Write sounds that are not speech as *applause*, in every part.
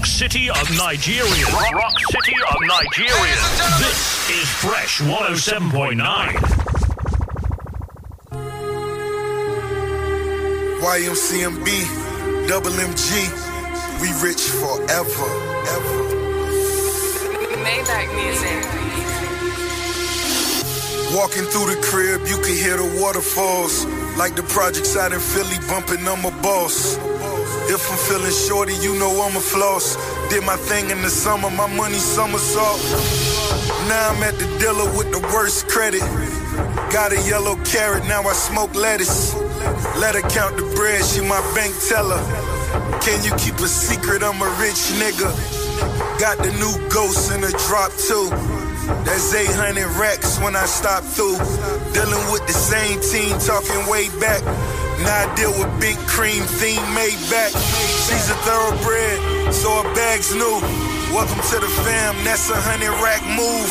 Rock City of Nigeria. Rock, rock City of Nigeria. This is Fresh 107.9. YMCMB, Double MG, we rich forever, ever. Maybach music. Walking through the crib, you can hear the waterfalls. Like the projects out in Philly, bumping on my boss. If I'm feeling shorty, you know I'm a floss. Did my thing in the summer, my money somersault. Now I'm at the dealer with the worst credit. Got a yellow carrot, now I smoke lettuce. Let her count the bread, she my bank teller. Can you keep a secret? I'm a rich nigga. Got the new ghost in the drop too. That's 800 racks when I stop through. Dealing with the same team, talking way back. Now I deal with big cream theme made back. She's a thoroughbred, so her bag's new. Welcome to the fam, that's a hundred rack move.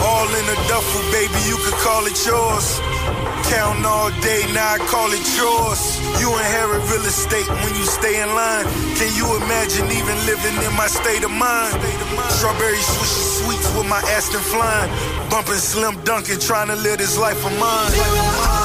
All in a duffel, baby, you could call it yours. Counting all day, now I call it yours. You inherit real estate when you stay in line. Can you imagine even living in my state of mind? Strawberry Swisher Sweets with my Aston flying. Bumping Slim Dunkin', trying to live this life of mine.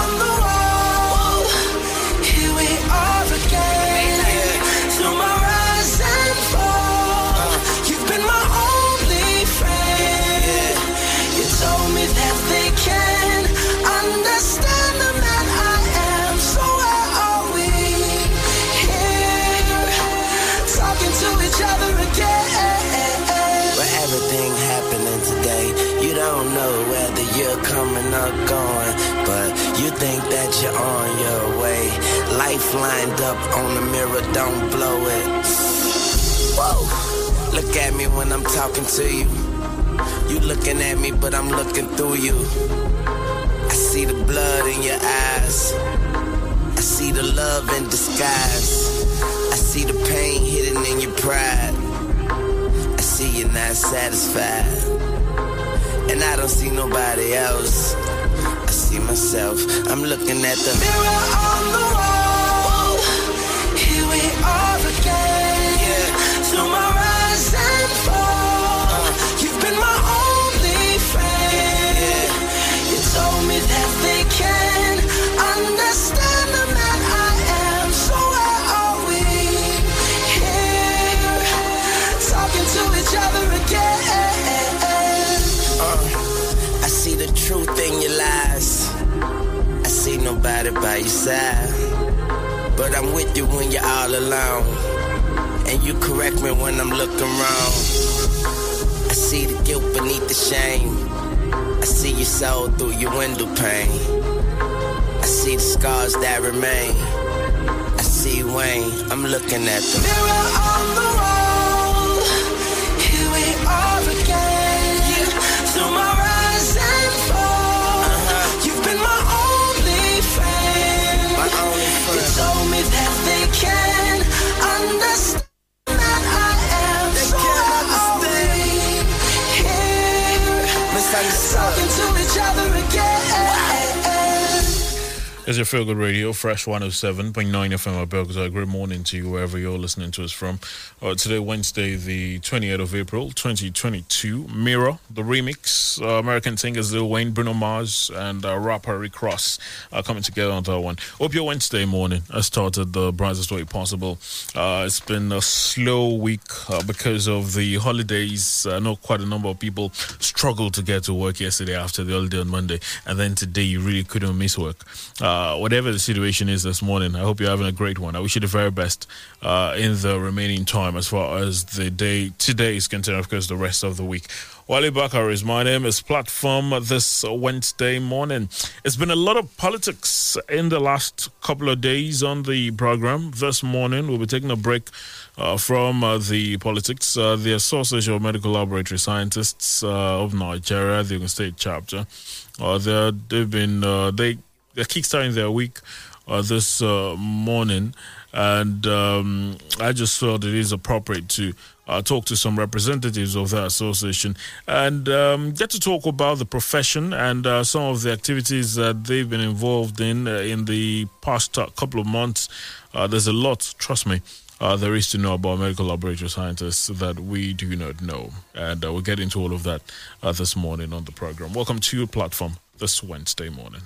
Think that you're on your way. Life lined up on the mirror, don't blow it. Whoa, look at me when I'm talking to you. You looking at me, but I'm looking through you. I see the blood in your eyes. I see the love in disguise. I see the pain hidden in your pride. I see you're not satisfied. And I don't see nobody else. See myself. I'm looking at the Mirror on the wall, here we are again. Through my rise and fall, uh. you've been my only friend. You told me that by your side. But I'm with you when you're all alone. And you correct me when I'm looking wrong. I see the guilt beneath the shame. I see your soul through your window pane. I see the scars that remain. I see Wayne, I'm looking at them. Mirror on the wall, here we are again. Through my It's your Feel Good Radio, Fresh 107.9 FM at Belgazar. Good morning to you wherever you're listening to us from. Uh, today, Wednesday, the 28th of April, 2022. Mirror, the remix. Uh, American singers Lil Wayne, Bruno Mars, and uh, rapper Rick Ross are coming together on that one. Hope your Wednesday morning has started the brightest way possible. Uh, it's been a slow week uh, because of the holidays. I know quite a number of people struggled to get to work yesterday after the holiday on Monday, and then today you really couldn't miss work. Uh, whatever the situation is this morning, I hope you're having a great one. I wish you the very best uh, in the remaining time as far as the day today is concerned, of course, the rest of the week. Wale Bakar is my name. It's platform this Wednesday morning. It's been a lot of politics in the last couple of days on the program. This morning, we'll be taking a break uh, from uh, the politics. Uh, the Association of Medical Laboratory Scientists uh, of Nigeria, the State chapter, uh, they're- they've been uh, they they're kickstarting their week uh, this uh, morning, and um, I just felt it is appropriate to uh, talk to some representatives of that association and um, get to talk about the profession and uh, some of the activities that they've been involved in uh, in the past uh, couple of months. Uh, there's a lot, trust me. uh, there is to know about medical laboratory scientists that we do not know. And we'll get into all of that this morning on the program. Welcome to your platform this Wednesday morning.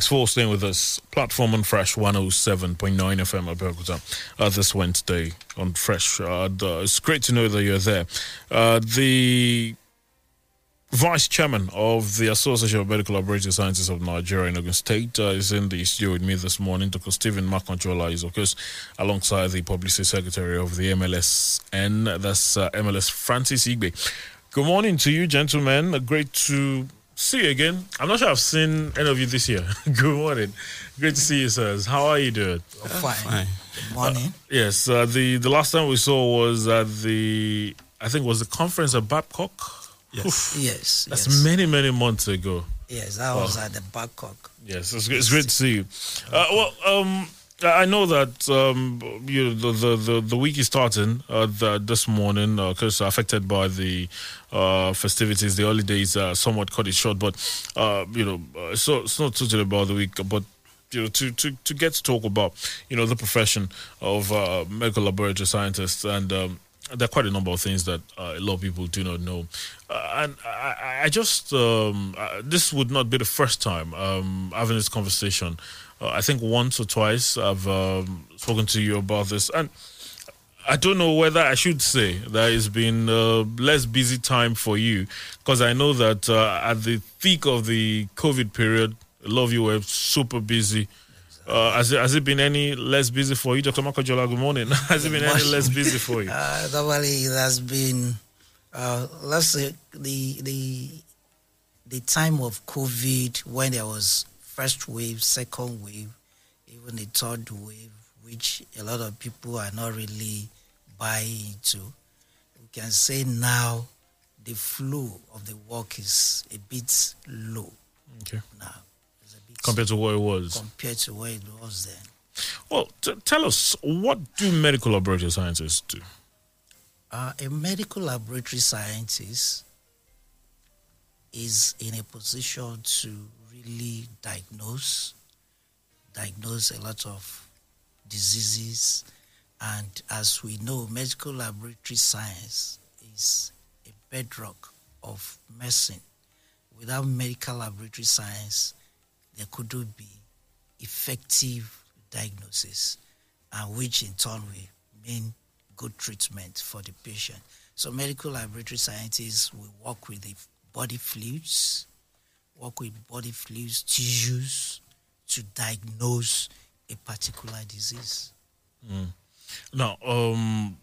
Thanks for staying with us. Platform on Fresh 107.9 FM Abeokuta uh, this Wednesday on Fresh. Uh, it's great to know that you're there. Uh, the Vice Chairman of the Association of Medical Laboratory Sciences of Nigeria in Ogun State uh, is in the studio with me this morning. Dr. Stephen Makanchola is, of course, alongside the Publicity Secretary of the MLSN, that's uh, MLS Francis Igbe. Good morning to you, gentlemen. Great to see you again. I'm not sure I've seen any of you this year. *laughs* Good morning. Great to see you, sirs. How are you doing? fine. fine. Good morning. Uh, yes, uh, the the last time we saw was at the I think was the conference at Babcock. Yes, Oof. yes. That's yes. many many months ago. Yes, that was at the Babcock. Yes, it's, it's great to see you. Uh, well, um, I know that um, you know, the, the, the, the week is starting uh, the, this morning because uh, affected by the uh, festivities, the holidays uh, somewhat cut it short. But uh, you know, uh, so it's not totally about the week, but you know, to, to, to get to talk about you know the profession of medical laboratory scientists and. Um, there are quite a number of things that uh, a lot of people do not know, uh, and I, I just um, this would not be the first time um, having this conversation. Uh, I think once or twice I've um, spoken to you about this, and I don't know whether I should say that it's been a less busy time for you because I know that uh, at the peak of the COVID period, a lot of you were super busy. Uh, has, it, has it been any less busy for you, Dr. Makanchola? Good morning. *laughs* has it been any less busy for you? Uh, it has been, uh, let's say, the the the time of COVID when there was first wave, second wave, even the third wave which a lot of people are not really buying into. We can say now the flow of the work is a bit low. Okay. Now, bit compared to what it was. Compared to what it was then. Well, t- tell us what do medical laboratory scientists do? Uh, a medical laboratory scientist is in a position to really diagnose, diagnose a lot of diseases. And as we know, medical laboratory science is a bedrock of medicine. Without medical laboratory science, there couldn't be effective diagnosis, and which in turn will mean good treatment for the patient. So medical laboratory scientists will work with the body fluids, work with body fluids, tissues to diagnose a particular disease. Mm. Now, um,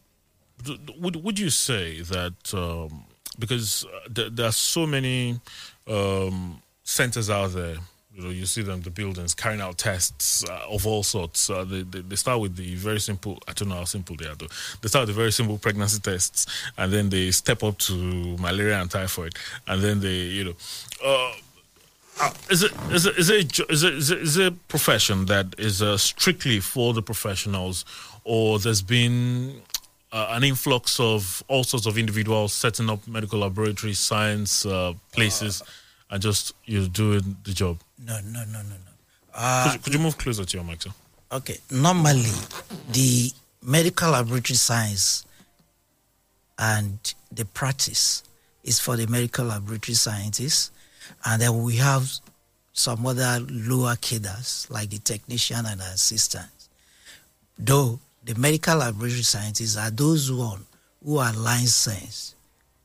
would would you say that um, because uh, th- there are so many um, centers out there, you know, you see them the buildings carrying out tests uh, of all sorts. Uh, they, they, they start with the very simple. I don't know how simple they are though. They start with the very simple pregnancy tests, and then they step up to malaria and typhoid, and then they you know. Uh, uh, is, it, is, it, is, it, is, it, is, it, is it a profession that is uh, strictly for the professionals, or there's been uh, an influx of all sorts of individuals setting up medical laboratory science uh, places and just you doing the job? No, no, no, no, no. Could you, uh, could, you, move closer to your mic, sir? Okay. Normally, the medical laboratory science and the practice is for the medical laboratory scientists and then we have some other lower cadres like the technician and the assistant. Though the medical laboratory scientists are those one who are licensed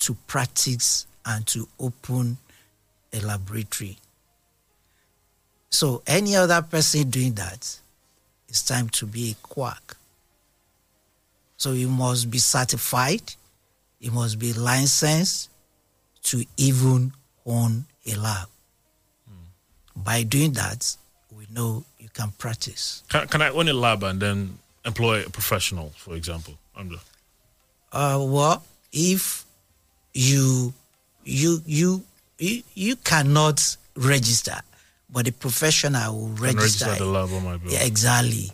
to practice and to open a laboratory. So any other person doing that, it's time to be a quack. So you must be certified, you must be licensed to even own a lab. By doing that, we know you can practice. Can, can I own a lab and then employ a professional, for example? I'm Uh, well, if you you you you, you cannot register, but the professional will register. register the lab on my bill. Yeah, exactly,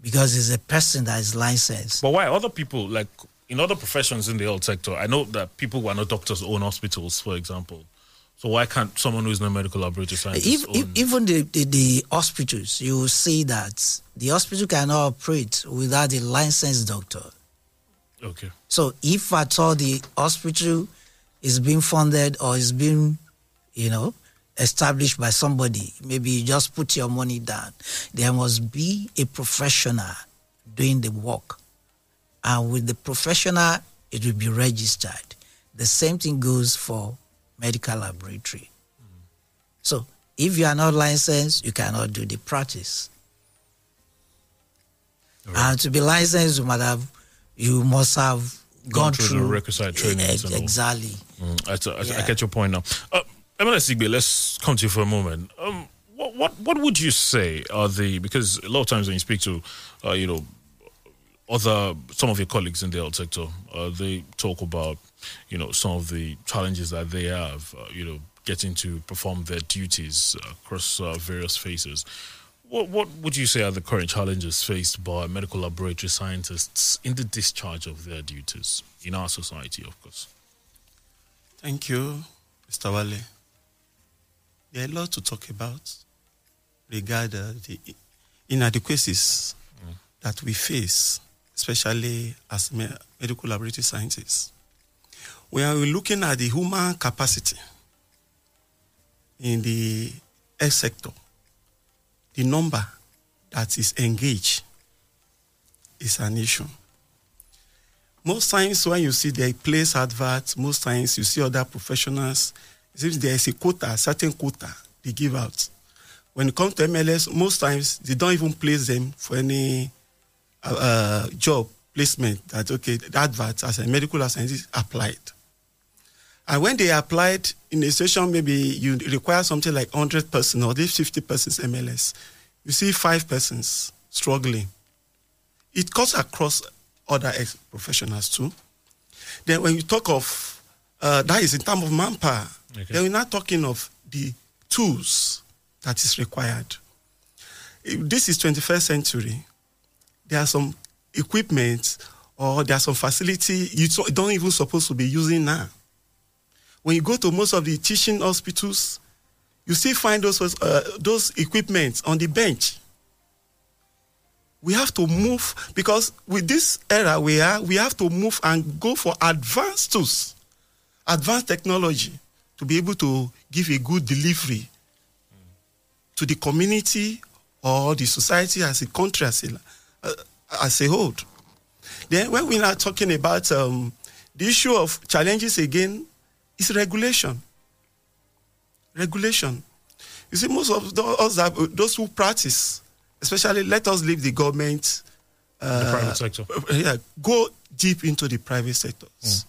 because it's a person that is licensed. But why other people like in other professions in the health sector? I know that people who are not doctors own hospitals, for example. So why can't someone who is not a medical laboratory scientist If, if, even the, the, the hospitals, you will see that the hospital cannot operate without a licensed doctor. okay, So if at all the hospital is being funded or is being, you know, established by somebody, maybe you just put your money down. There must be a professional doing the work. And with the professional, it will be registered. The same thing goes for medical laboratory. So if you are not licensed, you cannot do the practice. And to be licensed, you must have, you must have gone, through the requisite trainings Ex- Exactly. Mm, I, I, I get your point now. Uh, let's come to you for a moment. Um, what, what what would you say are the because a lot of times when you speak to, uh, you know, other some of your colleagues in the health sector, uh, they talk about, you know, some of the challenges that they have, uh, you know, getting to perform their duties across uh, various phases. What what would you say are the current challenges faced by medical laboratory scientists in the discharge of their duties in our society, of course? Thank you, Mr. Wale. There are a lot to talk about regarding the inadequacies that we face, especially as medical laboratory scientists. We are looking at the human capacity in the health sector. The number that is engaged is an issue. Most times when you see the place adverts, most times you see other professionals, it seems there is a quota, a certain quota they give out. When it comes to MLS, most times they don't even place them for any uh, uh, job placement that, okay, the advert as a medical scientist applied. And when they applied in a session, maybe you require something like 100 persons or this 50 persons MLS, you see five persons struggling. It cuts across other ex- professionals too. Then when you talk of uh, that is in terms of manpower, Okay. then we're not talking of the tools that is required. If this is 21st century. There are some equipment or there are some facility you don't even supposed to be using now. When you go to most of the teaching hospitals, you still find those uh, those equipment on the bench we have to move because with this era we are, we have to move and go for advanced tools, advanced technology to be able to give a good delivery to the community or the society as a country as a, uh, as a whole. Then when we are talking about um, the issue of challenges again, is regulation. Regulation. You see, most of those, those who practice especially let us leave the government uh, The private sector. yeah, go deep into the private sectors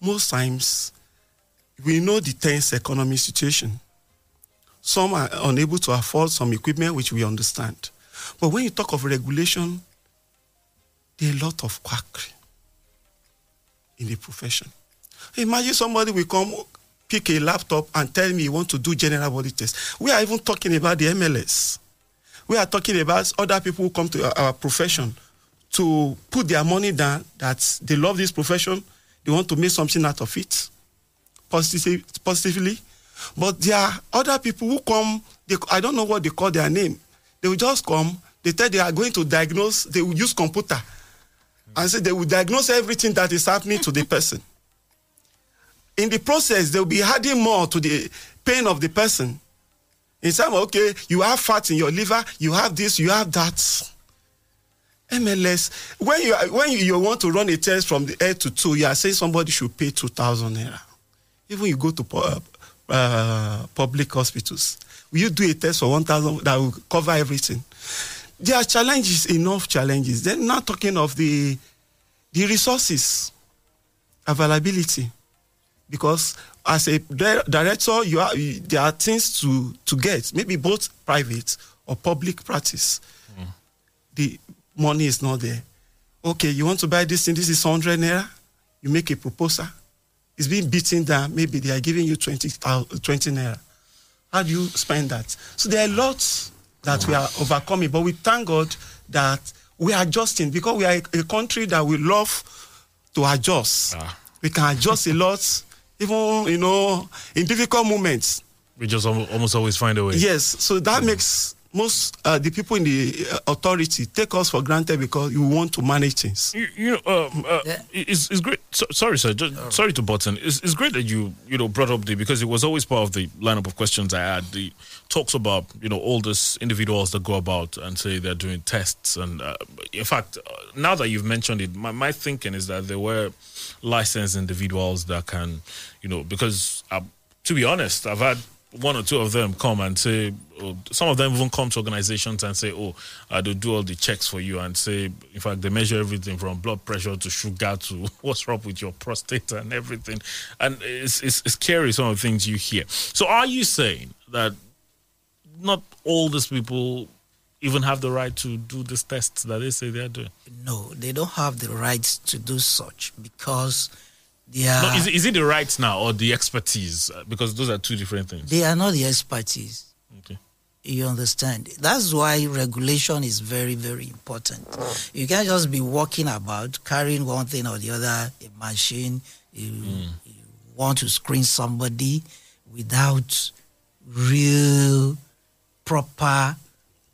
most times we know the tense economic situation some are unable to afford some equipment which we understand but when you talk of regulation there are a lot of quackery in the profession imagine somebody will come pick a laptop and tell me he want to do general body test we are even talking about the mls we are talking about other people who come to our, our profession to put their money down that they love this profession, they want to make something out of it positive, positively. But there are other people who come, they, I don't know what they call their name. They will just come, they tell they are going to diagnose, they will use computer and say they will diagnose everything that is happening to the person. In the process, they will be adding more to the pain of the person. In some, okay, you have fat in your liver, you have this, you have that. MLS, when you when you, want to run a test from the A to two, you are saying somebody should pay two thousand naira. Even you go to uh, uh, public hospitals, will you do a test for one thousand that will cover everything? There are challenges, enough challenges. They're not talking of the The resources, availability, because as a director, you are, you- there are things to, to get, maybe both private or public practice. The money is not there. Okay, you want to buy this thing, this is 100 naira, you make a proposal. It's being beaten down, maybe they are giving you 20, thou- 20 naira. How do you spend that? So there are lots that we are overcoming, but we thank God that we are adjusting because we are a, a country that we love to adjust. Ah. We can adjust a lot, even you know, in difficult moments. We just almost always find a way. Yes, so that makes most uh, the people in the uh, authority take us for granted because you want to manage things. You, you know, um, uh, Yeah. it's, it's great. So, sorry, sir. Just, sorry to button. It's, it's great that you you know brought up the because it was always part of the lineup of questions I had. The talks about you know all these individuals that go about and say they're doing tests and uh, in fact, uh, now that you've mentioned it, my, my thinking is that there were licensed individuals that can, you know, because uh, to be honest, I've had one or two of them come and say, oh, some of them even come to organizations and say, oh, uh, they'll do all the checks for you and say, in fact, they measure everything from blood pressure to sugar to *laughs* what's wrong with your prostate and everything. And it's, it's, it's scary, some of the things you hear. So are you saying that not all these people even have the right to do these tests that they say they're doing? No, they don't have the right to do such because they are, No, is, it- is it the rights now or the expertise? Uh, Because those are two different things. they are not the expertise. Okay. You understand? That's why regulation is very, very important. You can't just be walking about carrying one thing or the other, a machine. You, you want to screen somebody without real, proper,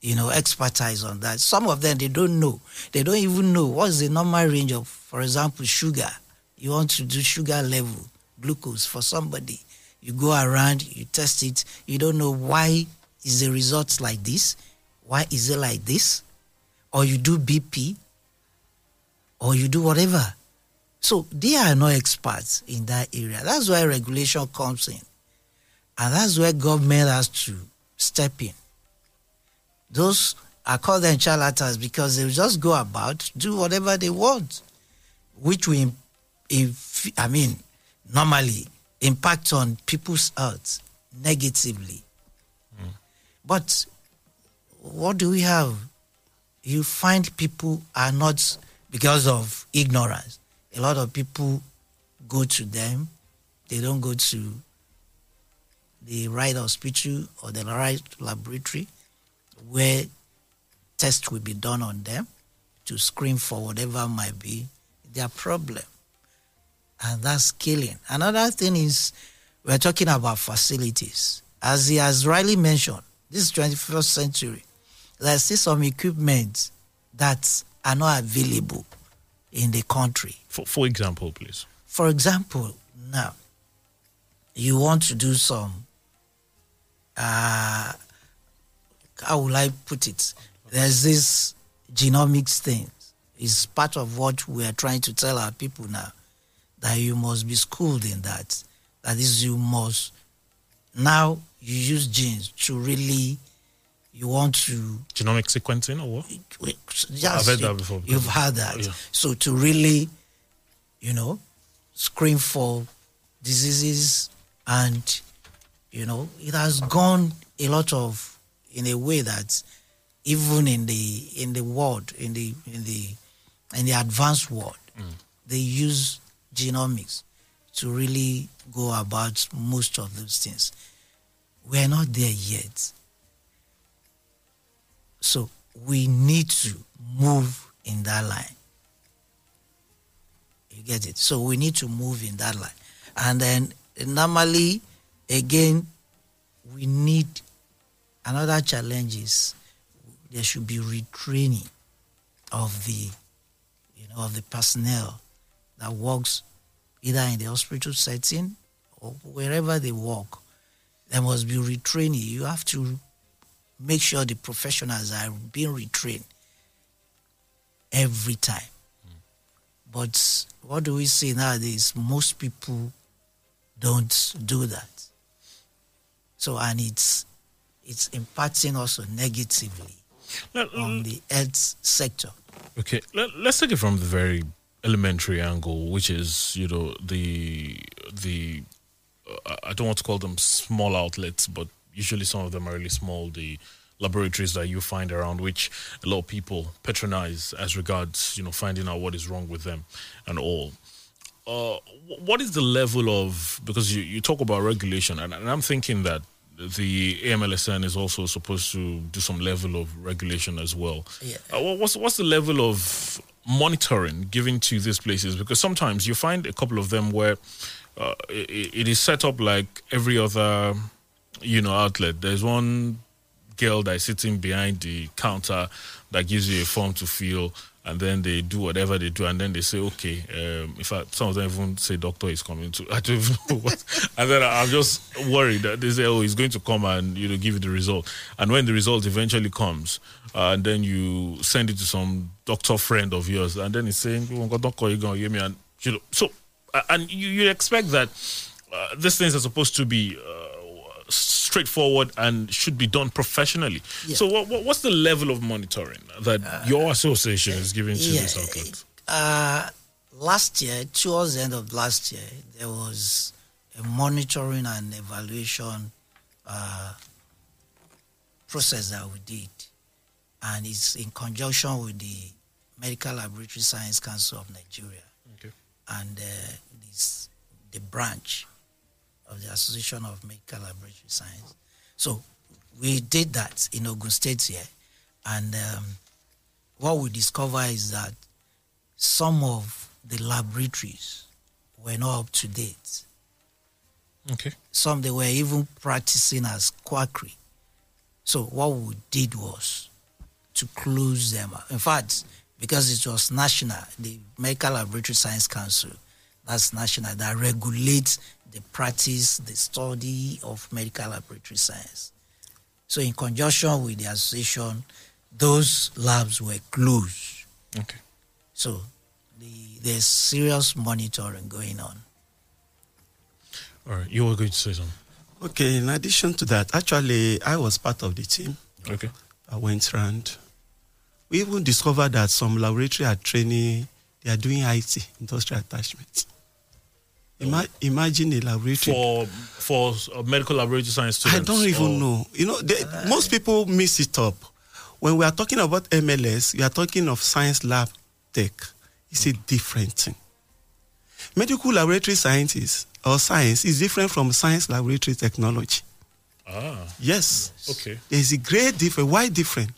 you know, expertise on that. Some of them they don't know. They don't even know what's the normal range of, for example, sugar. You want to do sugar level, glucose for somebody. You go around, you test it. You don't know why is the results like this, why is it like this, or you do BP, or you do whatever. So they are no experts in that area. That's why regulation comes in. And that's where government has to step in. Those I call them charlatans because they just go about, do whatever they want, which will, if, I mean, normally impact on people's health negatively. Hmm. But what do we have? You find people are not because of ignorance. A lot of people go to them, they don't go to the right hospital or the right laboratory where tests will be done on them to screen for whatever might be their problem. And that's killing. Another thing is we're talking about facilities. As he has rightly mentioned, this is 21st century. There's still some equipment that are not available in the country. For, for example, please. For example, now you want to do some uh how will I put it? There's this genomics thing. It's part of what we are trying to tell our people now that you must be schooled in that. That is, you must now you use genes to really you want to Genomic sequencing or what? Just I've heard that before. You've heard that. Yeah. So to really, you know, screen for diseases and, you know, it has gone a lot of in a way that even in the in the world, in the in the in the advanced world, mm. they use genomics to really go about most of those things. We're not there yet. So we need to move in that line. You get it? So we need to move in that line. And then normally, again, we need another challenge is there should be retraining of the you know of the personnel that works either in the hospital setting or wherever they work. There must be retraining. You have to make sure the professionals are being retrained every time. But what do we see nowadays? Most people don't do that. So and it's it's impacting also negatively Let, on the health sector. Okay, Let, let's take it from the very elementary angle, which is you know the the uh, I don't want to call them small outlets, but usually some of them are really small. The laboratories that you find around, which a lot of people patronize as regards you know finding out what is wrong with them and all. Uh, what is the level of because you, you talk about regulation and, and I'm thinking that the AMLSN is also supposed to do some level of regulation as well. Yeah. Uh, what's what's the level of monitoring given to these places? Because sometimes you find a couple of them where uh, it, it is set up like every other, you know, outlet. There's one girl that is sitting behind the counter that gives you a form to fill. And then they do whatever they do, and then they say, "Okay." Um, in fact, some of them even say, "Doctor is coming to." *laughs* I don't even know what. And then I'm just worried that they say, "Oh, he's going to come and you know give you the result." And when the result eventually comes, uh, and then you send it to some doctor friend of yours, and then he's saying, "Oh, doctor, you gonna give me?" And you know, so uh, and you, you expect that uh, these things are supposed to be uh, straightforward and should be done professionally. Yeah. So, what, what, what's the level of monitoring that your association is giving to yeah, this outlet? Uh, last year, towards the end of last year, there was a monitoring and evaluation uh, process that we did, and it's in conjunction with the Medical Laboratory Science Council of Nigeria Okay. and uh, this, the branch of the Association of Medical Laboratory Science. So we did that in Ogun State here, and um, what we discover is that some of the laboratories were not up to date. Okay. Some they were even practicing as quackery. So what we did was to close them. In fact, because it was national, the Medical Laboratory Science Council, that's national, that regulates the practice, the study of medical laboratory science. So in conjunction with the association, those labs were closed. Okay. So the, there's serious monitoring going on. All right. You were going to say something. Okay, in addition to that, actually, I was part of the team. Okay. I went around. We even discovered that some laboratory are training, they are doing IT, industrial attachment. Ima- imagine a laboratory. For for uh, medical laboratory science I don't even know. You know, they, most people mix it up. When we are talking about MLS, we are talking of science lab tech. It's a different thing. Medical laboratory scientists or science is different from science laboratory technology. Ah. Yes. Okay. There's a great difference. Why different?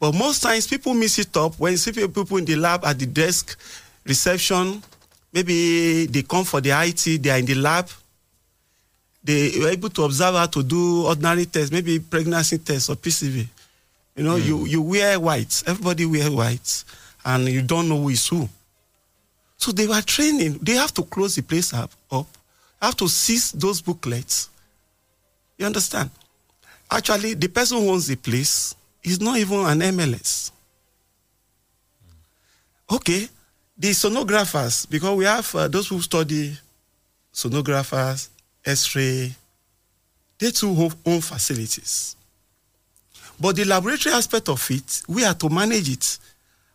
But most times people mix it up when you see people in the lab at the desk, reception, maybe they come for the IT, they are in the lab. They are able to observe how to do ordinary tests, maybe pregnancy tests or PCV. You know, you, you wear white, everybody wear white, and you don't know who is who. So they were training. They have to close the place up, up have to seize those booklets. You understand? Actually, the person who owns the place is not even an MLS. Okay, the sonographers, because we have uh, those who study sonographers, X-ray, they too have own facilities. But the laboratory aspect of it, we are to manage it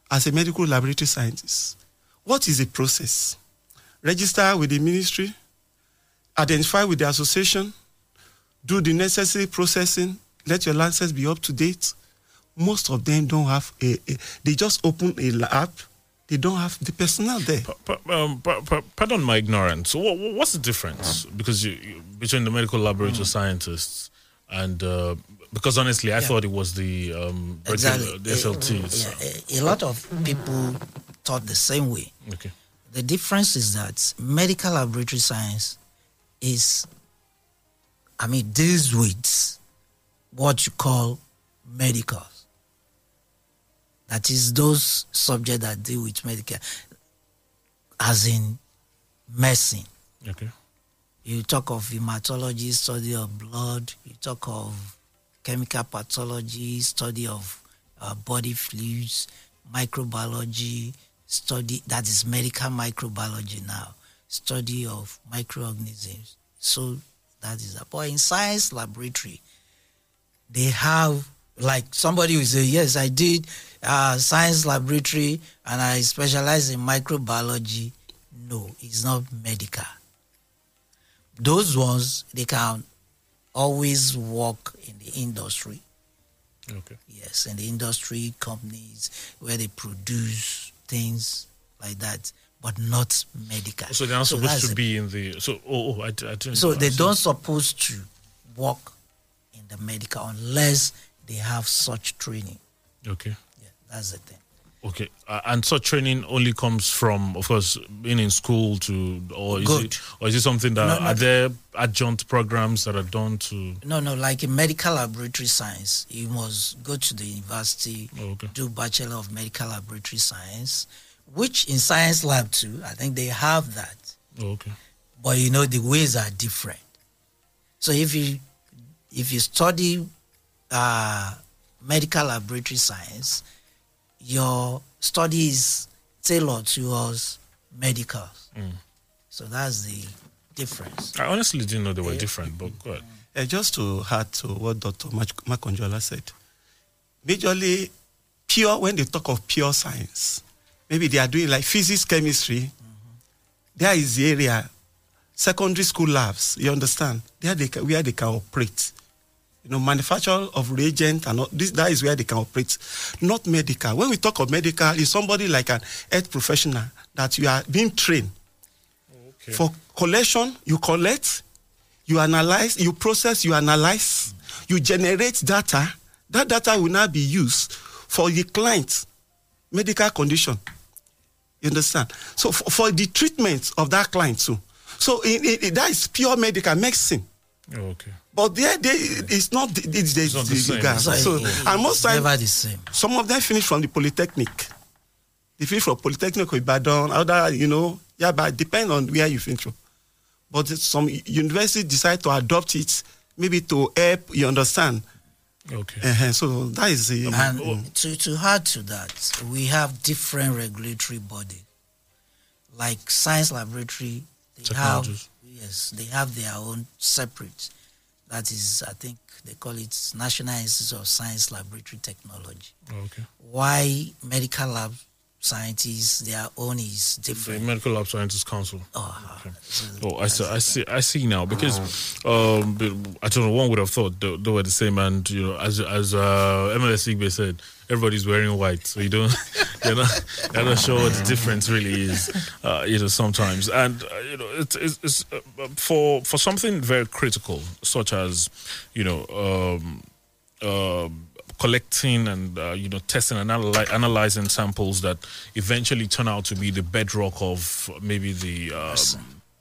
as a medical laboratory scientist. What is the process? Register with the ministry, identify with the association, do the necessary processing, let your license be up to date. Most of them don't have a, a they just open a lab, they don't have the personnel there. Pa- pa- um, pa- pa- pardon my ignorance. So what, what's the difference because you, you, between the medical laboratory scientists and uh, because honestly, I Yeah. thought it was the um, Exactly. regular- the SLTs. Yeah, a, a lot of people thought the same way. Okay. The difference is that medical laboratory science is, I mean, deals with what you call medicals. That is those subjects that deal with medical, as in medicine. Okay. You talk of hematology, study of blood. You talk of chemical pathology, study of uh, body fluids, microbiology, study that is medical microbiology now, study of microorganisms. So that is that. But in science laboratory, they have Like somebody will say, yes, I did uh, science laboratory and I specialize in microbiology. No, it's not medical. Those ones, they can always work in the industry. Okay. Yes, in the industry companies where they produce things like that, but not medical. So they're not So supposed to the- be in the. So oh, oh I, I didn't. So they don't supposed to work in the medical unless they have such training. Okay. Yeah, that's the thing. Okay, uh, and such training only comes from, of course, being in school to, or is Good. it, or is it something that No, are there adjunct programs that are done to? No, no, like in medical laboratory science, you must go to the university, Oh, okay. do Bachelor of Medical Laboratory Science, which in Science Lab too, I think they have that. Oh, okay. But you know, the ways are different. So if you if you study uh, medical laboratory science, your study is tailored towards medical. Mm. So that's the difference. I honestly didn't know they were different, but go ahead. Uh, just to add to what Dr. Mach- Makonjola said, majorly pure, when they talk of pure science, maybe they are doing like physics, chemistry. There is the area, secondary school labs, you understand? There they can, where they can operate. You know, manufacture of reagent and all, this, that is where they can operate. Not medical. When we talk of medical, it's somebody like an health professional that you are being trained oh, for collection, you collect, you analyze, you process, you analyze, you generate data. That data will now be used for the client's medical condition. You understand? So for, for the treatment of that client too. So in, in, in- that is pure medical medicine. Oh, okay. But there, they, it's not. the- It's, the, not the the same. gap. So So, and most it's times, never the same. some of them finish from the polytechnic. They finish from polytechnic or Ibadan, other, you know, yeah, but depend on where you finish from. But some universities decide to adopt it, maybe to help you understand. Okay. Uh-huh. So that is the. And to, to add to that, we have different regulatory body. Like science laboratory, they have Technologies. Yes, they have their own separate. That is, I think they call it National Institute of Science Laboratory Technology. Okay. Why medical lab scientists, their own is The different. Medical Lab Sciences Council. Oh, so Oh, I see, I see. I see now because um, I don't know. One would have thought they, they were the same, and you know, as as uh, MLS Igbe said, everybody's wearing white, so you don't, *laughs* you're not, you're not sure what the difference really is. Uh, you know, sometimes, and uh, you know, it's, it's, it's uh, for for something very critical, such as you know. Um, um collecting and uh, you know testing and analy- analyzing samples that eventually turn out to be the bedrock of maybe the um,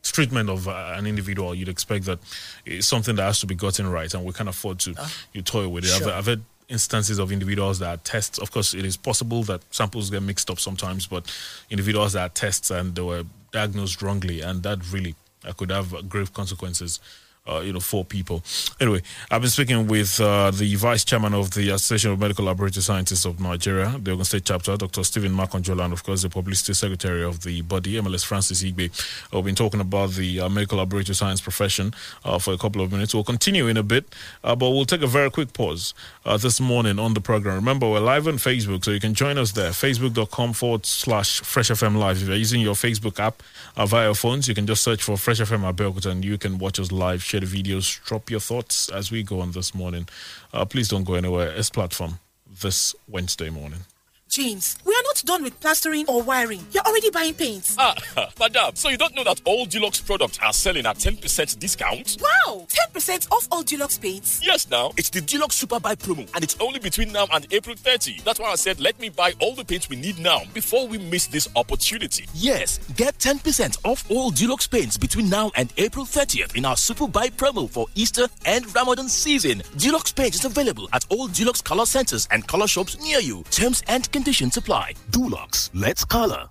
treatment of uh, an individual. You'd expect that it's something that has to be gotten right and we can't afford to you toy with it. I've. I've had instances of individuals that are tests of course it is possible that samples get mixed up sometimes but individuals that are tests and they were diagnosed wrongly and that really uh, could have grave consequences uh, you know, for people. Anyway, I've been speaking with uh, the vice chairman of the Association of Medical Laboratory Scientists of Nigeria, the Ogun State chapter, Dr. Stephen Makanjuola, and of course the publicity secretary of the body, MLS Francis Igbe. We've been talking about the uh, medical laboratory science profession uh, for a couple of minutes. We'll continue in a bit, uh, but we'll take a very quick pause uh, this morning on the program. Remember, we're live on Facebook, so you can join us there. Facebook.com forward slash Fresh FM Live. If you're using your Facebook app via your phones, you can just search for Fresh FM and you can watch us live, the videos, drop your thoughts as we go on this morning. Uh, please don't go anywhere. S platform this Wednesday morning. James, we are not done with plastering or wiring. You're already buying paint. Ah, *laughs* madam, so you don't know that all Dulux products are selling at 10% discount? Wow! 10% off all Dulux paints. Yes, now. It's the Dulux Super Buy promo, and it's only between now and April 30. That's why I said, let me buy all the paints we need now before we miss this opportunity. Yes, get 10% off all Dulux paints between now and April 30th in our Super Buy promo for Easter and Ramadan season. Dulux paint is available at all Dulux color centers and color shops near you. Terms and conditions apply. Dulux, let's color.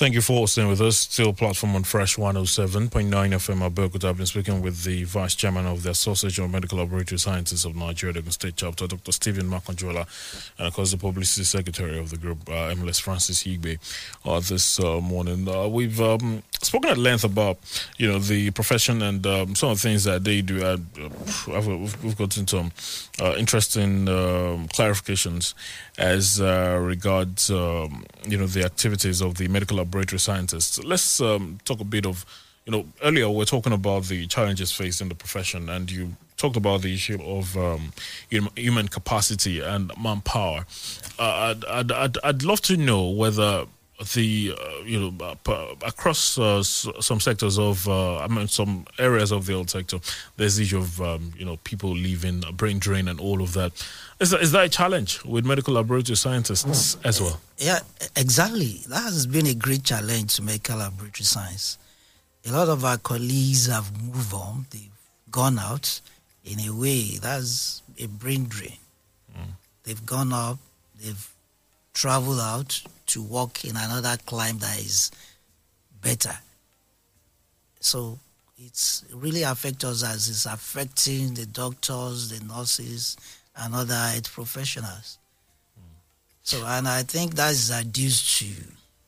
Thank you for staying with us. Still platform on Fresh 107.9 FM Abeokuta. I've been speaking with the Vice Chairman of the Association of Medical Laboratory Scientists of Nigeria, the State Chapter, Dr. Stephen Makanjuola, and of course the Publicity Secretary of the group, uh, MLS Francis Igbe, uh, this uh, morning. Uh, we've um, spoken at length about, you know, the profession and um, some of the things that they do. Uh, we've, we've gotten some uh, interesting um, clarifications as regards, um, you know, the activities of the medical laboratory scientists. Let's um, talk a bit of, you know, earlier we are talking about the challenges faced in the profession, and you talked about the issue of um, human capacity and manpower. Uh, I'd, I'd, I'd, I'd love to know whether the uh, you know uh, across uh, some sectors of uh, I mean some areas of the old sector, there's the issue of um, you know people leaving, brain drain, and all of that. Is that, is that a challenge with medical laboratory scientists as well? Yeah, exactly. That has been a great challenge to medical laboratory science. A lot of our colleagues have moved on; they've gone out. In a way, that's a brain drain. Mm. They've gone up. They've traveled out to work in another clime that is better. So it's really affects us as it's affecting the doctors, the nurses, and other health professionals. Mm. So, and I think that is due to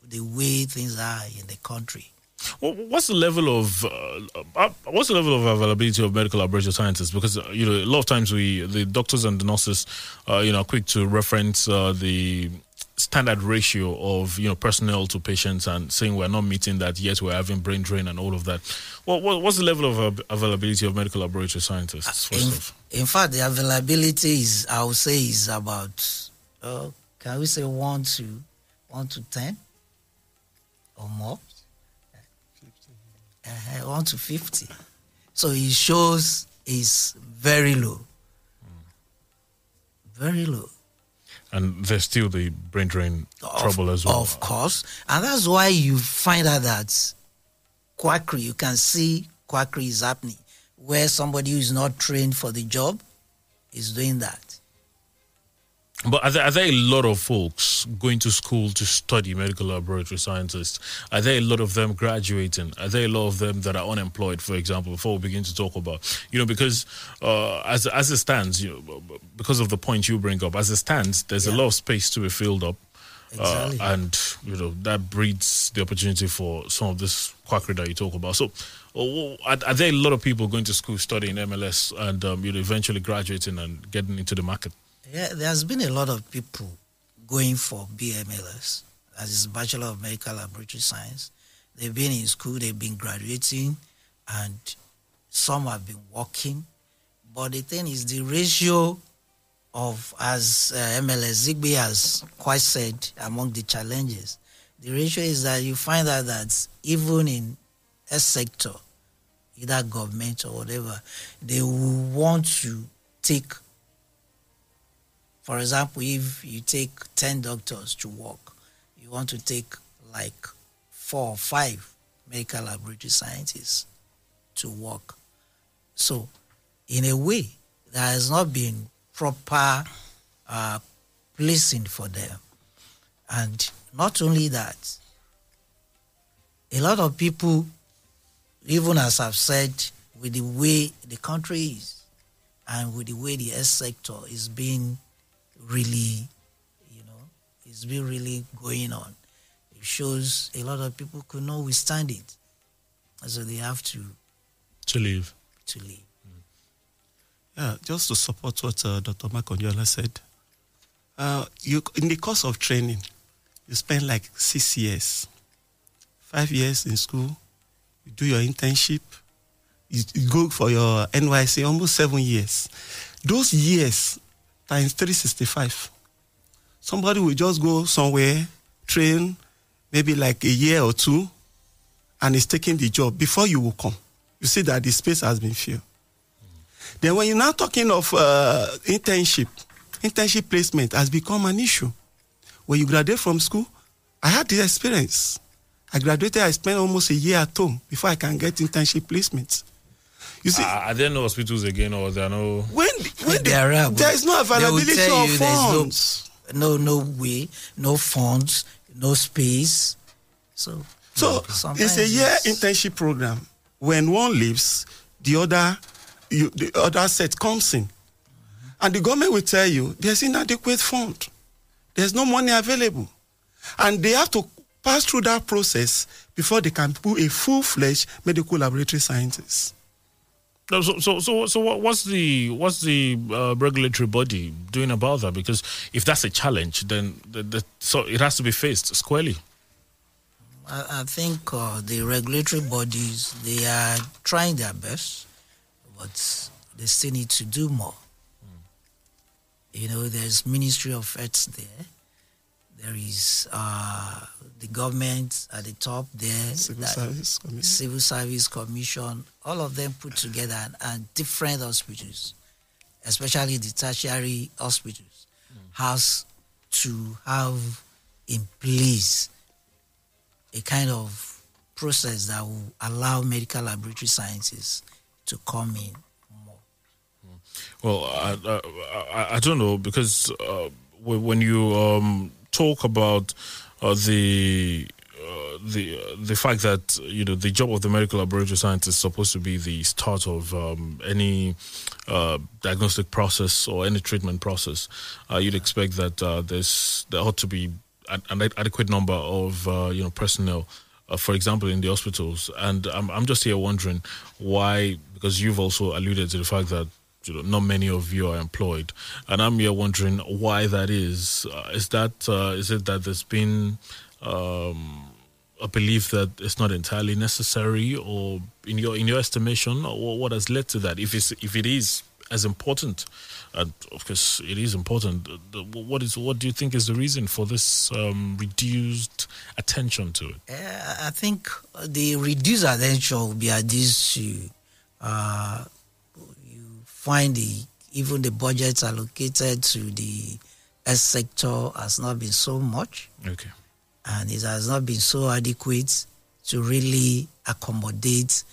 the way things are in the country. Well, what's the level of uh, uh, what's the level of availability of medical laboratory scientists? Because uh, you know a lot of times we the doctors and the nurses, uh, you know, are quick to reference uh, the standard ratio of you know personnel to patients and saying we're not meeting that yet we're having brain drain and all of that well, what's the level of availability of medical laboratory scientists First in, in, fact the availability is i would say is about uh, can we say one to one to ten or more? Uh, one to 50 so it shows is very low. Very low. And there's still the brain drain of, trouble as well. Of course. And that's why you find out that quackery, you can see quackery is happening, where somebody who is not trained for the job is doing that. But are there, are there, a lot of folks going to school to study medical laboratory scientists? Are there a lot of them graduating? Are there a lot of them that are unemployed, for example, before we begin to talk about, you know, because uh, as, as it stands, you know, because of the point you bring up, as it stands, there's yeah. a lot of space to be filled up. Uh, exactly. Uh, and, you know, that breeds the opportunity for some of this quackery that you talk about. So, are, there a lot of people going to school studying MLS and, um, you know, eventually graduating and getting into the market? Yeah, there's been a lot of people going for BMLS, as is Bachelor of Medical Laboratory Science. They've been in school, they've been graduating, and some have been working. But the thing is, the ratio of, as uh, MLS Igbe has quite said, among the challenges, the ratio is that you find out that even in a sector, either government or whatever, they will want to take, for example, if you take 10 doctors to work, you want to take like four or five medical laboratory scientists to work. So, in a way, there has not been proper uh, placing for them. And not only that, a lot of people, even as I've said, with the way the country is and with the way the S sector is being really, you know, is being really going on, it shows a lot of people could not withstand it. So they have to To leave. to leave. Yeah, just to support what uh, Dr. Makanjuola said, uh, you in the course of training, you spend like six years, five years in school, you do your internship, you, you go for your NYSC, almost seven years. Those years times 365. Somebody will just go somewhere, train maybe like a year or two, and is taking the job before you will come. You see that the space has been filled. Then when you're now talking of uh, internship, internship placement has become an issue. When you graduate from school, I had this experience. I graduated, I spent almost a year at home before I can get internship placements. You see, Are, are there no hospitals again, or there are no? when, when there are, but there is no they will availability tell of you no- funds. No, no way, no funds, no space. So, So sometimes it's a year internship program. When one leaves, the other, you, the other set comes in, and the government will tell you there's inadequate fund, there's no money available, and they have to pass through that process before they can put a full-fledged medical laboratory scientist. No, so, so, so, so what, what's the what's the uh, regulatory body doing about that? Because if that's a challenge, then the, the, so it has to be faced squarely. I, I think uh, the regulatory bodies they are trying their best, but they still need to do more. You know, there's Ministry of Health there. There is uh, the government at the top there. Civil that- Service Commission. Civil Service Commission. All of them put together and, and different hospitals, especially the tertiary hospitals, has to have in place a kind of process that will allow medical laboratory sciences to come in. Well, I, I, I, I don't know because uh, when when you um, talk about uh, the uh, the uh, the fact that you know the job of the medical laboratory scientist is supposed to be the start of um, any uh, diagnostic process or any treatment process, uh, you'd expect that there's there ought to be an, an adequate number of you know personnel. For example, in the hospitals, and I'm, I'm just here wondering why, because you've also alluded to the fact that you know, not many of you are employed, and I'm here wondering why that is. Uh, is that uh, is it that there's been um, a belief that it's not entirely necessary, or in your in your estimation, or what has led to that? If it's if it is as important, and of course it is important. uh, What is what do you think is the reason for this um, reduced attention to it? Uh, I think the reduced attention will be at to uh, find the even the budgets allocated to the health sector has not been so much Okay. and it has not been so adequate to really accommodate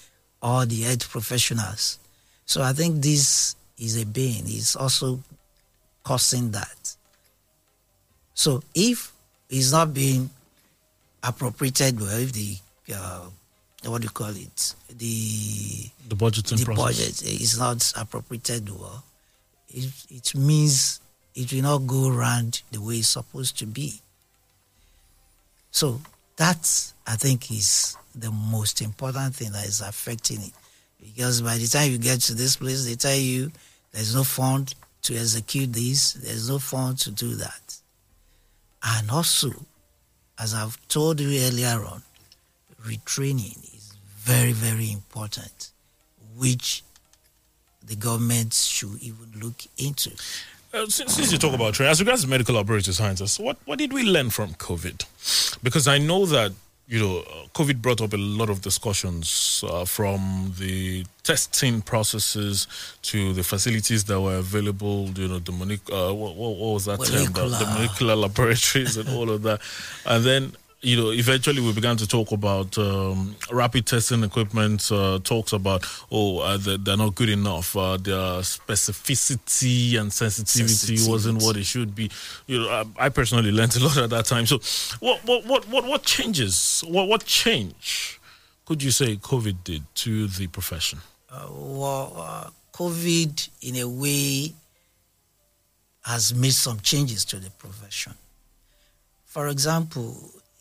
all the health professionals. So I think this is a bane. It's also causing that. So if it's not being appropriated well, if the uh, what do you call it, the The budgeting the process. budget eh, is not appropriated well, it, it means it will not go around the way it's supposed to be. So that I think is the most important thing that is affecting it. Because by the time you get to this place, they tell you there's no fund to execute this, there's no fund to do that. And also, as I've told you earlier on, retraining very, very important, which the government should even look into. Uh, since, since you talk about training, as regards medical laboratory scientists, what, what did we learn from COVID? Because I know that you know, uh, COVID brought up a lot of discussions uh, from the testing processes to the facilities that were available. You know, the monic- uh, what, what, was that term? The, the molecular laboratories and all of that, and then you know, eventually we began to talk about um, rapid testing equipment. Uh, talks about oh, uh, they're, they're, not good enough. Uh, their specificity and sensitivity, sensitivity, wasn't what it should be. You know, I, I, personally learned a lot at that time. So, what what what what, what changes? What what change could you say COVID did to the profession? Uh, well, uh, COVID, in a way, has made some changes to the profession. For example,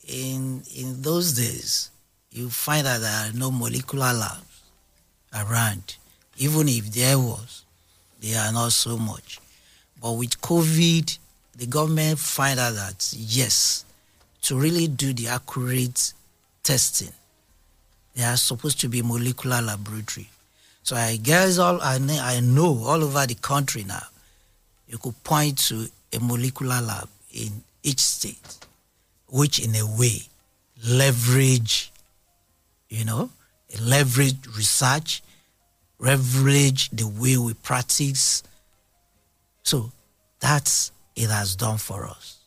in in those days, you find that there are no molecular labs around. Even if there was, they are not so much. But with COVID, the government find out that yes, to really do the accurate testing, there are supposed to be molecular laboratory. So I guess all I know, I know all over the country now, you could point to a molecular lab in each state which in a way leverage, you know, leverage research, leverage the way we practice. So that's it has done for us.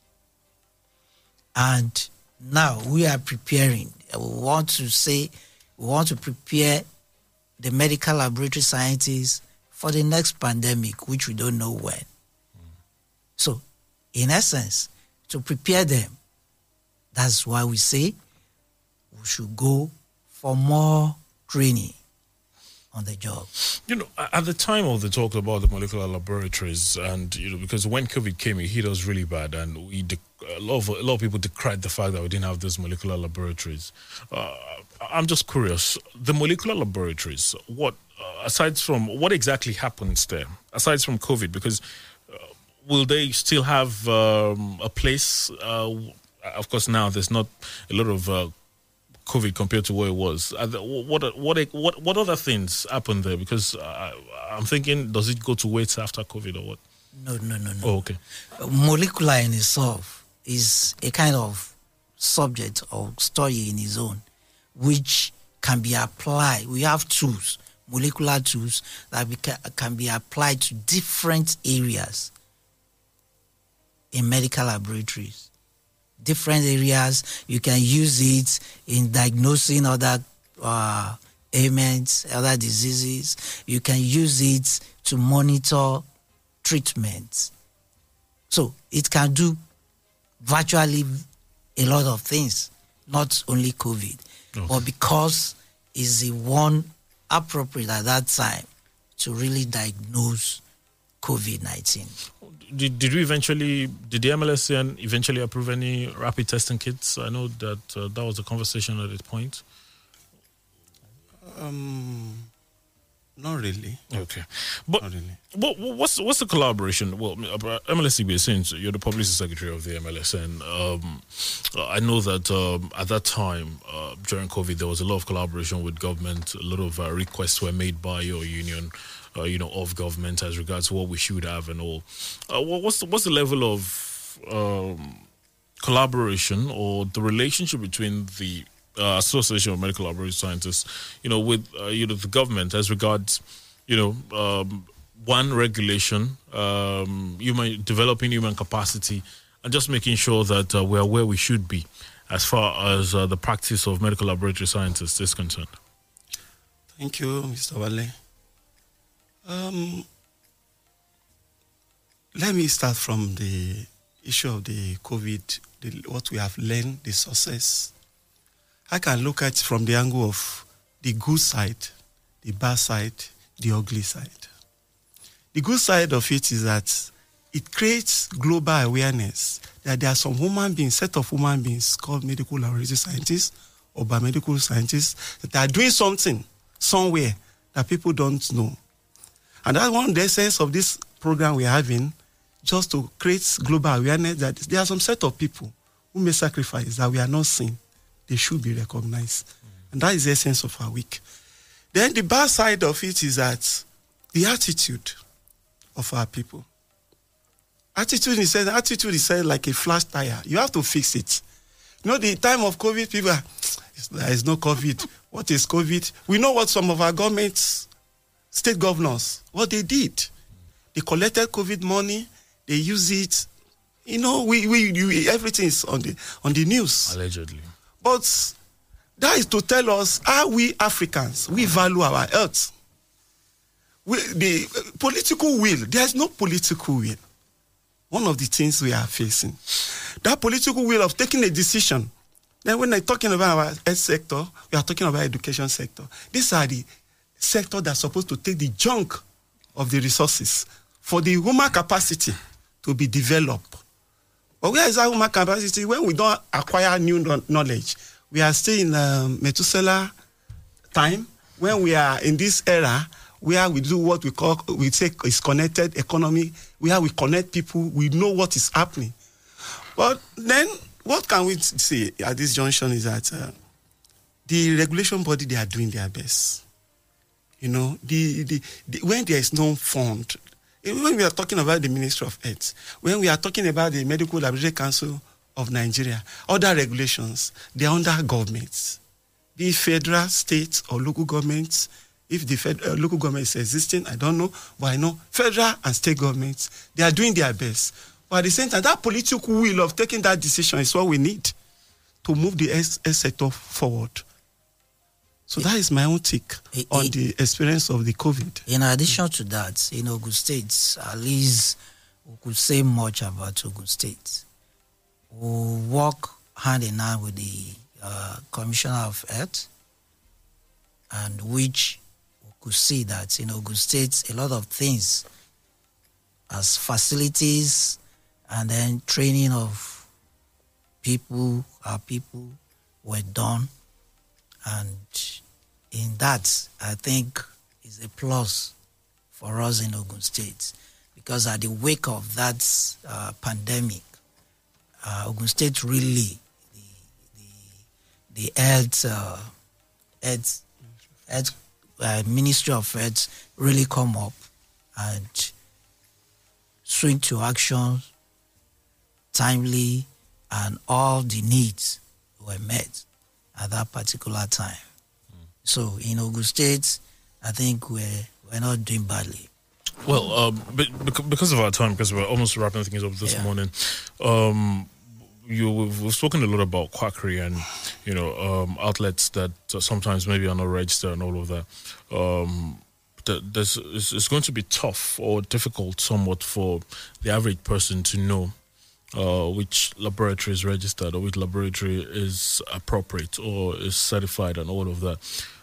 And now we are preparing. We want to say, we want to prepare the medical laboratory scientists for the next pandemic, which we don't know when. So, in essence, to prepare them, that's why we say we should go for more training on the job. You know, at the time of the talk about the molecular laboratories, and you know, because when COVID came, it hit us really bad, and we a lot of a lot of people decried the fact that we didn't have those molecular laboratories. Uh, I'm just curious, the molecular laboratories, what uh, aside from what exactly happens there, aside from COVID, because uh, will they still have um, a place? Uh, of course, now there's not a lot of uh, COVID compared to where it was. What what what what other things happened there? Because uh, I'm thinking, does it go to weights after COVID or what? No, no, no, no. Oh, okay. Uh, molecular in itself is a kind of subject or story in its own, which can be applied. We have tools, molecular tools that can be applied to different areas in medical laboratories different areas. You can use it in diagnosing other uh, ailments, other diseases. You can use it to monitor treatments. So it can do virtually a lot of things, not only COVID, okay. but because it's the one appropriate at that time to really diagnose COVID 19 did, did we eventually did the MLSN eventually approve any rapid testing kits? I know that uh, that was a conversation at this point. Um, not really. Okay, but not really. What, what's what's the collaboration? Well, MLS Igbe, since you're the publicity secretary of the MLSN, um, I know that um, at that time uh, during COVID there was a lot of collaboration with government. A lot of uh, requests were made by your union uh, you know, of government as regards what we should have and all. Uh, what's the, what's the level of um, collaboration or the relationship between the uh, Association of Medical Laboratory Scientists, you know, with uh, you know the government as regards, you know, um, one regulation, um, human developing human capacity, and just making sure that uh, we are where we should be as far as uh, the practice of medical laboratory scientists is concerned. Thank you, Mr. Wale. Um, let me start from the issue of the COVID, the, what we have learned, the success. I can look at from the angle of the good side, the bad side, the ugly side. The good side of it is that it creates global awareness that there are some human beings, set of human beings called medical and laboratory scientists or biomedical scientists that are doing something somewhere that people don't know. And that's one of the essence of this program we're having just to create global awareness that there are some set of people who may sacrifice that we are not seeing. They should be recognized. And that is the essence of our week. Then the bad side of it is that the attitude of our people. Attitude is said, attitude is said like a flash tire. You have to fix it. You know, the time of COVID, people are, there is no COVID. What is COVID? We know what some of our governments, state governors, what they did. They collected COVID money, they use it. You know, we, we, we everything is on the on the news. Allegedly. But that is to tell us how we Africans we value our health. We, the uh, political will, there's no political will. One of the things we are facing. That political will of taking a decision. Then when I'm talking about our health sector, we are talking about education sector. These are the sector that's supposed to take the junk of the resources for the human capacity to be developed. But where is that human capacity when we don't acquire new knowledge? We are still in um, Methuselah time when we are in this era where we do what we call we take is connected economy, where we connect people, we know what is happening. But then, what can we see at this junction is that uh, the regulation body they are doing their best. You know, the, the, the when there is no fund, when we are talking about the Ministry of Health, when we are talking about the Medical Laboratory Council of Nigeria, other regulations, they are under governments, be it federal, state, or local governments. If the fed, uh, local government is existing, I don't know, but I know federal and state governments, they are doing their best. But at the same time, that political will of taking that decision is what we need to move the health sector forward. So that is my own take on the experience of the COVID. In addition to that, in Ogun State, at least we could say much about Ogun State. We work hand in hand with the uh, Commissioner of Health, and which we could see that in Ogun State, a lot of things as facilities and then training of people, our people were done. And in that, I think is a plus for us in Ogun State because at the wake of that uh, pandemic, uh, Ogun State really, the, the, the health, uh, health, health uh, Ministry of Health really come up and swing to action timely and all the needs were met at that particular time. So in Ogun State, I think we're, we're not doing badly. Well, um, bec- because of our time, because we're almost wrapping things up this morning, um, you we've, we've spoken a lot about quackery and you know um, outlets that uh, sometimes maybe are not registered and all of that. Um, th- there's, it's, it's going to be tough or difficult somewhat for the average person to know uh, which laboratory is registered or which laboratory is appropriate or is certified and all of that.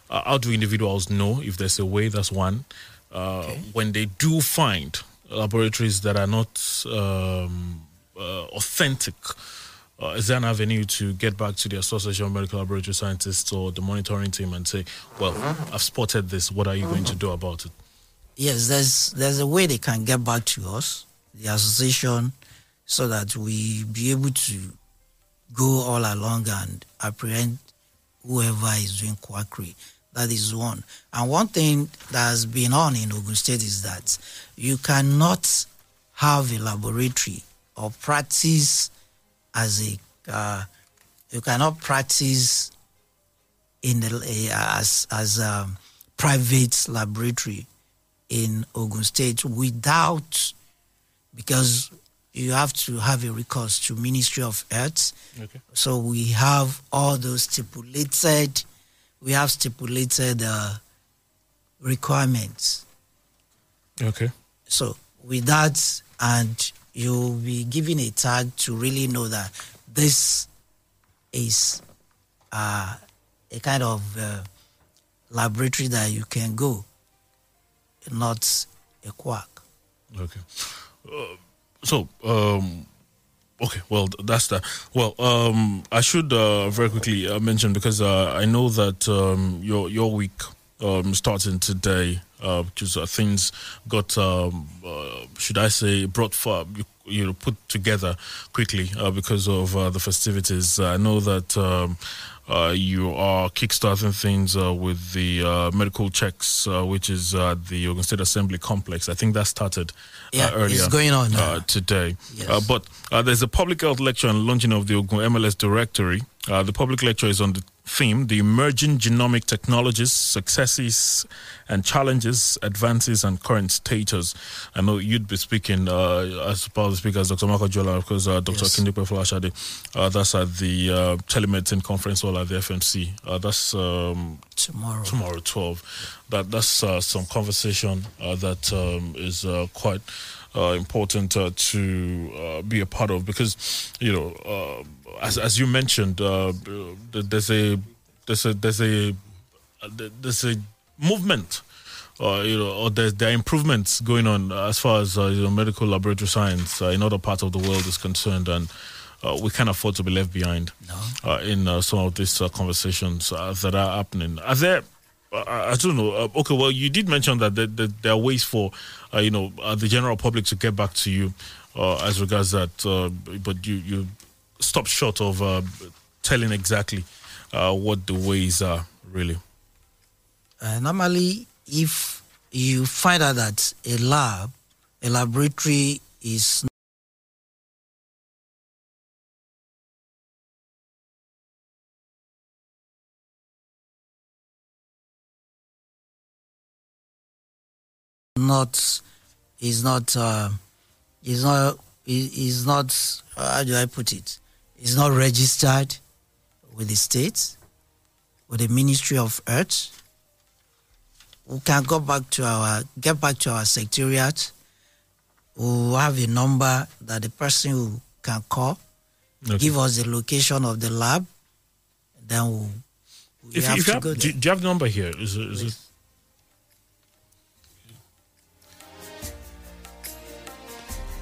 Uh, how do individuals know if there's a way? That's one. Uh, When they do find laboratories that are not um, uh, authentic, uh, is there an avenue to get back to the Association of Medical Laboratory Scientists or the monitoring team and say, well, I've spotted this, what are you going to do about it? Yes, there's there's a way they can get back to us, the association, so that we be able to go all along and apprehend whoever is doing quackery. That is one. And one thing that has been on in Ogun State is that you cannot have a laboratory or practice as a uh, you cannot practice in the uh, as as a private laboratory in Ogun State without because you have to have a recourse to Ministry of Health. Okay. So we have all those stipulated, we have stipulated uh, requirements. Okay. So with that, and you'll be given a tag to really know that this is uh, a kind of uh, laboratory that you can go, not a quack. Okay. So, um, okay, well, that's that. Well, um, I should uh, very quickly uh, mention because uh, I know that um, your your week um, starting today uh, because uh, things got um, uh, should I say, brought for you, you know put together quickly because of the festivities. I know that. Uh, you are kickstarting things uh, with the uh, medical checks, uh, which is uh, the Ogun State Assembly complex. I think that started uh, Yeah, earlier. it's going on uh, today. Yes. Uh, but uh, there's a public health lecture and launching of the Ogun MLS directory. Uh, the public lecture is on the theme the emerging genomic technologies, successes and challenges, advances, and current status. I know you'd be speaking uh, as part of the speakers, Dr. Makanjuola, of course, uh, Dr. Yes. Kindipe Flashade. Uh, that's at the uh, telemedicine conference hall at the FMC. Uh, that's um, tomorrow. Tomorrow, 12. That That's uh, some conversation uh, that um, is uh, quite uh, important uh, to uh, be a part of because, you know, uh, as, as you mentioned, uh, there's a there's a there's a there's a movement uh, you know, or there's, there are improvements going on as far as uh, you know, medical laboratory science uh, in other parts of the world is concerned, and uh, we can't afford to be left behind uh, in uh, some of these uh, conversations uh, that are happening. Are there? I don't know. Uh, okay, well, you did mention that there, there, there are ways for uh, you know uh, the general public to get back to you uh, as regards that, uh, but you you stop short of uh, telling exactly uh, what the ways are really. Uh, normally, if you find out that a lab, a laboratory is not is not uh, is not is not how do I put it? Is not registered with the state, with the Ministry of Earth. We can go back to our get back to our secretariat. We'll have a number that the person who can call, Okay. give us the location of the lab, then we'll, we If, have if you have, go do, there. do you have the number here? Is is it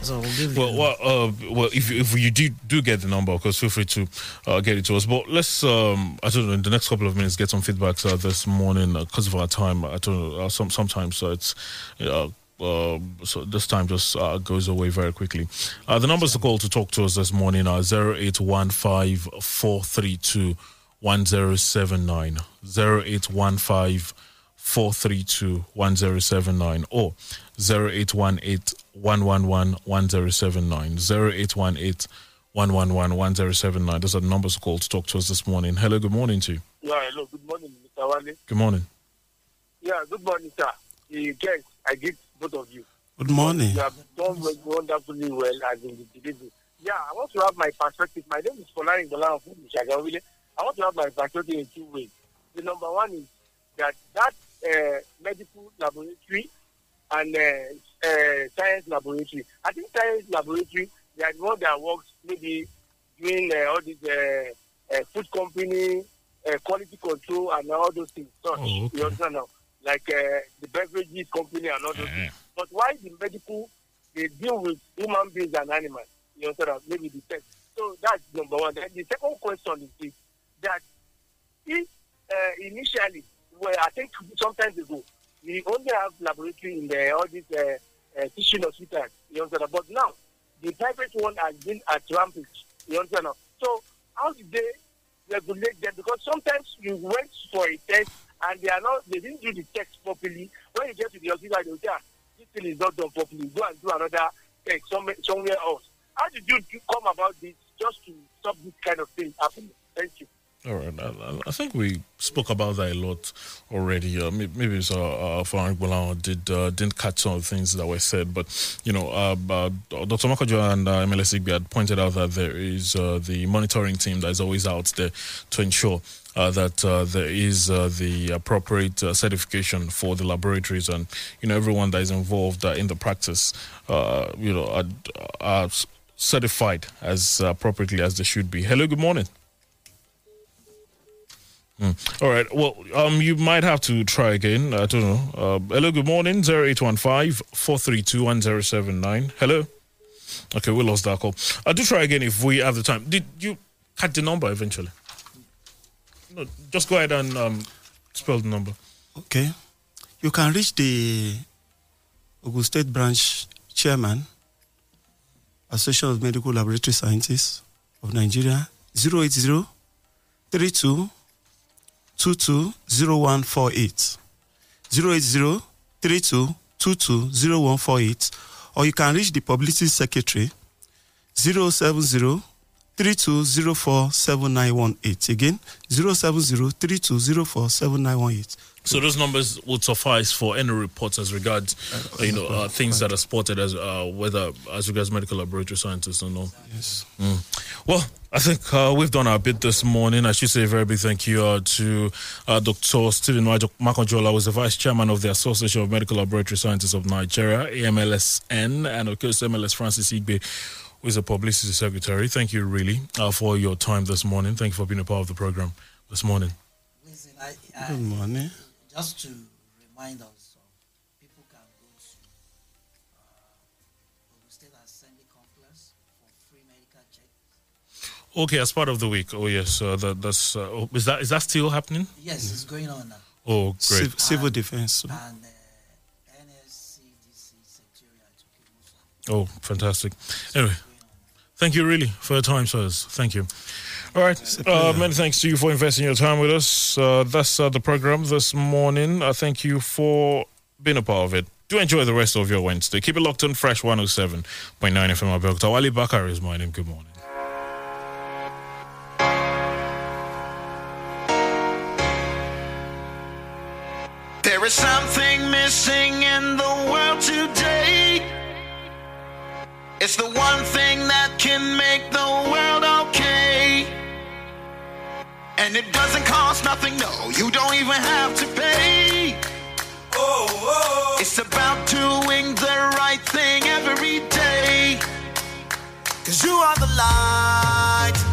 So we'll give well, you well, uh, well, if you, if you do do get the number, of course, feel free to uh, get it to us. But let's, um, I don't know, in the next couple of minutes, get some feedback uh, this morning because of our time. I don't know, uh, some sometimes uh, it's. Uh, uh, so this time just uh, goes away very quickly. Uh, the numbers to call to talk to us this morning are 0815 432 1079, 0815 432 1079, or 0818 111 1079, 0818 111 1079. Those are the numbers to call to talk to us this morning. Hello, good morning to you. Yeah, hello. Good morning, Mr. Wale. Good morning. Yeah, good morning, sir. The guest, I get both of you. Good morning. You have done wonderfully well as in the delivery. Yeah, I want to have my perspective. My name is Folani Bolan from Shagawile. I want to have my perspective in two ways. The number one is that that uh, medical laboratory and uh, uh, science laboratory. I think science laboratory, they are the one that works maybe doing uh, all these uh, uh, food company, uh, quality control, and all those things. So, Oh, okay. You understand now? Like uh, the beverages company and all those things. But why the medical, they deal with human beings and animals. You understand now? Maybe the test. So that's number one. Then the second question is this, that if uh, initially, well, I think sometimes ago, we only have laboratory in the, all these uh, uh, teaching hospitals. You understand? But now, the private one has been at rampage. You understand? So how do they regulate them? Because sometimes you went for a test and they are not, they didn't do the test properly. When you get to the hospital, they say, "Ah, this thing is not done properly. Go and do another test somewhere, somewhere else. How did you come about this just to stop this kind of thing happening? Thank you. All right, I, I- think we spoke about that a lot already. Uh, maybe, it's uh, uh, Frank did uh, didn't catch some of the things that were said, but you know, uh, uh, Dr. Makajo and uh, MLS Igbe had pointed out that there is uh, the monitoring team that is always out there to ensure uh, that uh, there is uh, the appropriate certification for the laboratories and you know everyone that is involved in the practice, you know, are, are certified as appropriately as they should be. Hello, good morning. Mm. All right. Well, um, you might have to try again. I don't know. Uh, hello. Good morning. Zero eight one five four three two one zero seven nine. Hello. Okay, we lost that call. I'll do try again if we have the time. Did you cut the number eventually? No, just go ahead and um, spell the number. Okay. You can reach the Ogun State branch chairman, Association of Medical Laboratory Scientists of Nigeria, 080 32 22 0148. 080 32 22 0148. Or you can reach the publicity secretary 070 3204 7918. Again, 070 3204 7918. So those numbers would suffice for any reports as regards, uh, you know, uh, things that are spotted as uh, whether as regards medical laboratory scientists or no. Yes. Mm. Well, I think uh, we've done our bit this morning. I should say a very big thank you uh, to uh, Dr. Stephen Makanjuola, who is the Vice Chairman of the Association of Medical Laboratory Scientists of Nigeria, AMLSN, and of course MLS Francis Igbe, who is a Publicity Secretary. Thank you really uh, for your time this morning. Thank you for being a part of the program this morning. Listen, I, I, Good morning. just to remind us, Okay, as part of the week. Oh yes, uh, that, that's uh, oh, is that is that still happening? Yes, it's going on now. Oh, great. Civ- civil defense. And uh, Oh, fantastic. Anyway, thank you really for your time, sirs. Thank you. All right. Uh, many thanks to you for investing your time with us. Uh, that's uh, the program this morning. I thank you for being a part of it. Do enjoy the rest of your Wednesday. Keep it locked on Fresh 107.9 FM Abeokuta. Wali Bakar is my name. Good morning. Missing in the world today. It's the one thing that can make the world okay. And it doesn't cost nothing, no, you don't even have to pay. Oh, oh. It's about doing the right thing every day. Cause you are the light.